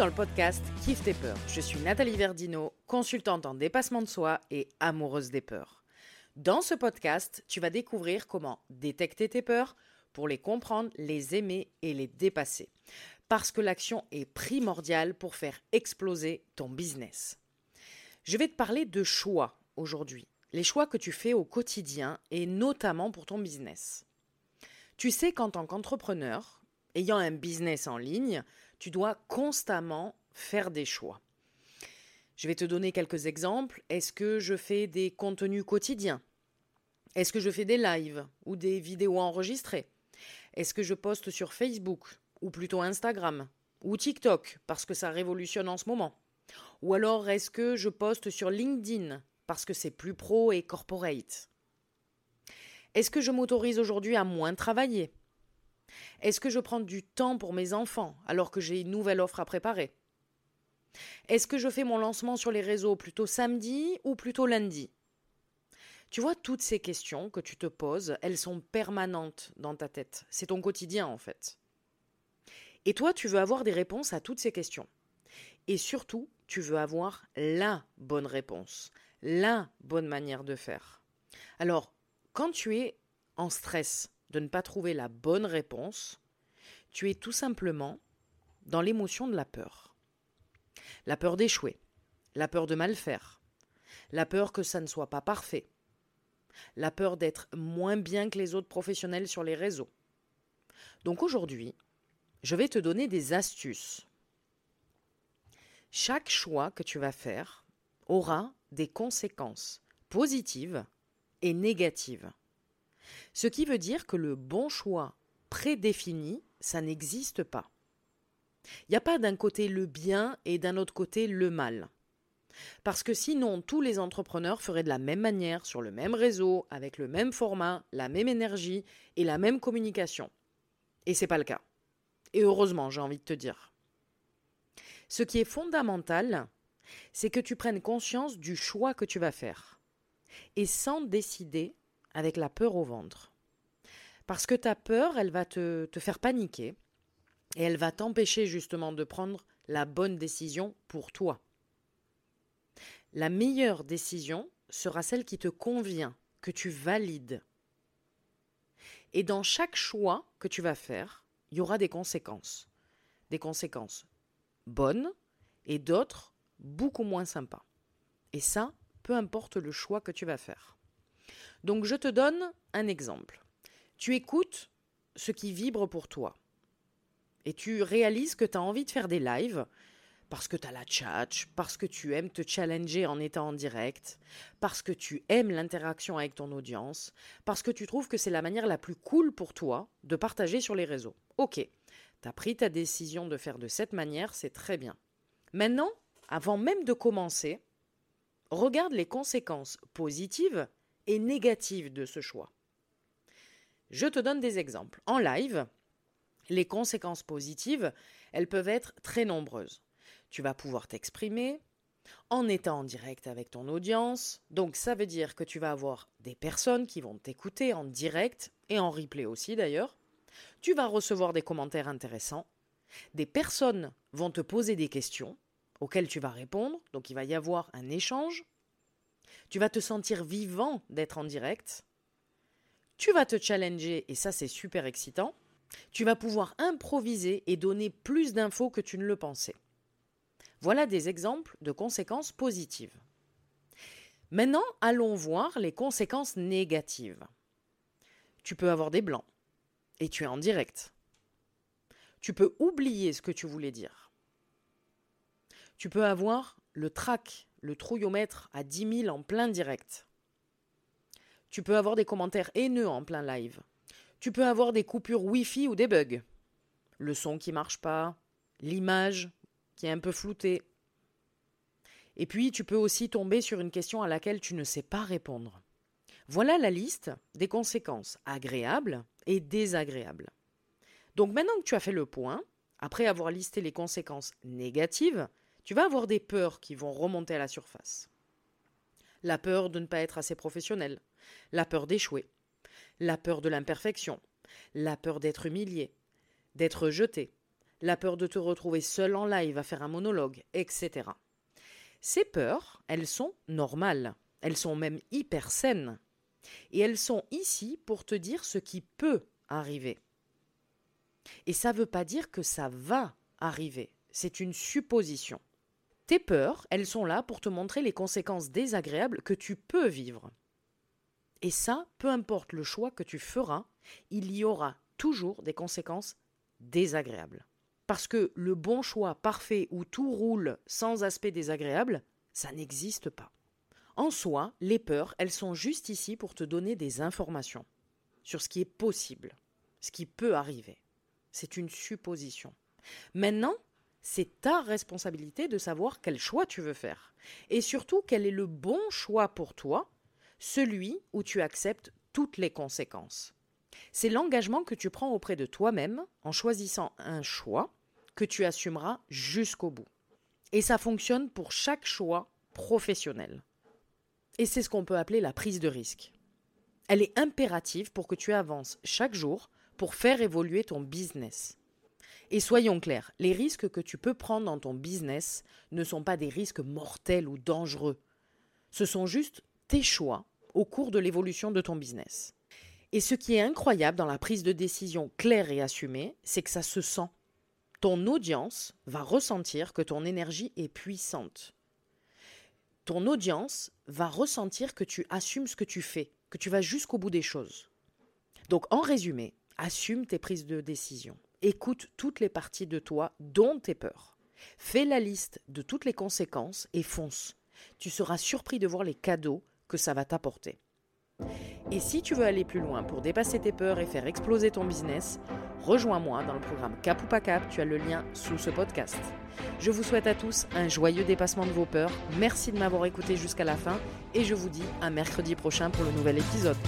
dans le podcast Kiffe tes peurs. Je suis Nathalie Verdino, consultante en dépassement de soi et amoureuse des peurs. Dans ce podcast, tu vas découvrir comment détecter tes peurs pour les comprendre, les aimer et les dépasser. Parce que l'action est primordiale pour faire exploser ton business. Je vais te parler de choix aujourd'hui. Les choix que tu fais au quotidien et notamment pour ton business. Tu sais qu'en tant qu'entrepreneur, ayant un business en ligne, tu dois constamment faire des choix. Je vais te donner quelques exemples. Est-ce que je fais des contenus quotidiens? Est-ce que je fais des lives ou des vidéos enregistrées? Est-ce que je poste sur Facebook ou plutôt Instagram ou TikTok parce que ça révolutionne en ce moment? Ou alors est-ce que je poste sur LinkedIn parce que c'est plus pro et corporate? Est-ce que je m'autorise aujourd'hui à moins travailler? Est-ce que je prends du temps pour mes enfants alors que j'ai une nouvelle offre à préparer? Est-ce que je fais mon lancement sur les réseaux plutôt samedi ou plutôt lundi? Tu vois, toutes ces questions que tu te poses, elles sont permanentes dans ta tête. C'est ton quotidien en fait. Et toi, tu veux avoir des réponses à toutes ces questions. Et surtout, tu veux avoir la bonne réponse, la bonne manière de faire. Alors, quand tu es en stress, de ne pas trouver la bonne réponse, tu es tout simplement dans l'émotion de la peur. La peur d'échouer, la peur de mal faire, la peur que ça ne soit pas parfait, la peur d'être moins bien que les autres professionnels sur les réseaux. Donc aujourd'hui, je vais te donner des astuces. Chaque choix que tu vas faire aura des conséquences positives et négatives. Ce qui veut dire que le bon choix prédéfini, ça n'existe pas. Il n'y a pas d'un côté le bien et d'un autre côté le mal. Parce que sinon, tous les entrepreneurs feraient de la même manière, sur le même réseau, avec le même format, la même énergie et la même communication. Et c'est pas le cas. Et heureusement, j'ai envie de te dire. Ce qui est fondamental, c'est que tu prennes conscience du choix que tu vas faire. Et sans décider, avec la peur au ventre. Parce que ta peur, elle va te, faire paniquer et elle va t'empêcher justement de prendre la bonne décision pour toi. La meilleure décision sera celle qui te convient, que tu valides. Et dans chaque choix que tu vas faire, il y aura des conséquences. Des conséquences bonnes et d'autres beaucoup moins sympas. Et ça, peu importe le choix que tu vas faire. Donc je te donne un exemple. Tu écoutes ce qui vibre pour toi. Et tu réalises que tu as envie de faire des lives parce que tu as la chat, parce que tu aimes te challenger en étant en direct, parce que tu aimes l'interaction avec ton audience, parce que tu trouves que c'est la manière la plus cool pour toi de partager sur les réseaux. Ok, tu as pris ta décision de faire de cette manière, c'est très bien. Maintenant, avant même de commencer, regarde les conséquences positives et négative de ce choix. Je te donne des exemples. En live, les conséquences positives, elles peuvent être très nombreuses. Tu vas pouvoir t'exprimer en étant en direct avec ton audience. Donc ça veut dire que tu vas avoir des personnes qui vont t'écouter en direct et en replay aussi d'ailleurs. Tu vas recevoir des commentaires intéressants. Des personnes vont te poser des questions auxquelles tu vas répondre. Donc il va y avoir un échange. Tu vas te sentir vivant d'être en direct. Tu vas te challenger et ça c'est super excitant. Tu vas pouvoir improviser et donner plus d'infos que tu ne le pensais. Voilà des exemples de conséquences positives. Maintenant, allons voir les conséquences négatives. Tu peux avoir des blancs et tu es en direct. Tu peux oublier ce que tu voulais dire. Tu peux avoir le trac le trouillomètre à 10 000 en plein direct. Tu peux avoir des commentaires haineux en plein live. Tu peux avoir des coupures Wi-Fi ou des bugs. Le son qui marche pas, l'image qui est un peu floutée. Et puis tu peux aussi tomber sur une question à laquelle tu ne sais pas répondre. Voilà la liste des conséquences agréables et désagréables. Donc maintenant que tu as fait le point, après avoir listé les conséquences négatives, tu vas avoir des peurs qui vont remonter à la surface. La peur de ne pas être assez professionnel, la peur d'échouer, la peur de l'imperfection, la peur d'être humilié, d'être jeté, la peur de te retrouver seul en live à faire un monologue, etc. Ces peurs, elles sont normales, elles sont même hyper saines. Et elles sont ici pour te dire ce qui peut arriver. Et ça ne veut pas dire que ça va arriver, c'est une supposition. Tes peurs, elles sont là pour te montrer les conséquences désagréables que tu peux vivre. Et ça, peu importe le choix que tu feras, il y aura toujours des conséquences désagréables. Parce que le bon choix parfait où tout roule sans aspect désagréable, ça n'existe pas. En soi, les peurs, elles sont juste ici pour te donner des informations sur ce qui est possible, ce qui peut arriver. C'est une supposition. Maintenant, c'est ta responsabilité de savoir quel choix tu veux faire. Et surtout, quel est le bon choix pour toi, celui où tu acceptes toutes les conséquences. C'est l'engagement que tu prends auprès de toi-même en choisissant un choix que tu assumeras jusqu'au bout. Et ça fonctionne pour chaque choix professionnel. Et c'est ce qu'on peut appeler la prise de risque. Elle est impérative pour que tu avances chaque jour pour faire évoluer ton business. Et soyons clairs, les risques que tu peux prendre dans ton business ne sont pas des risques mortels ou dangereux. Ce sont juste tes choix au cours de l'évolution de ton business. Et ce qui est incroyable dans la prise de décision claire et assumée, c'est que ça se sent. Ton audience va ressentir que ton énergie est puissante. Ton audience va ressentir que tu assumes ce que tu fais, que tu vas jusqu'au bout des choses. Donc en résumé, assume tes prises de décision. Écoute toutes les parties de toi, dont tes peurs. Fais la liste de toutes les conséquences et fonce. Tu seras surpris de voir les cadeaux que ça va t'apporter. Et si tu veux aller plus loin pour dépasser tes peurs et faire exploser ton business, rejoins-moi dans le programme Cap ou pas Cap, tu as le lien sous ce podcast. Je vous souhaite à tous un joyeux dépassement de vos peurs, merci de m'avoir écouté jusqu'à la fin et je vous dis à mercredi prochain pour le nouvel épisode.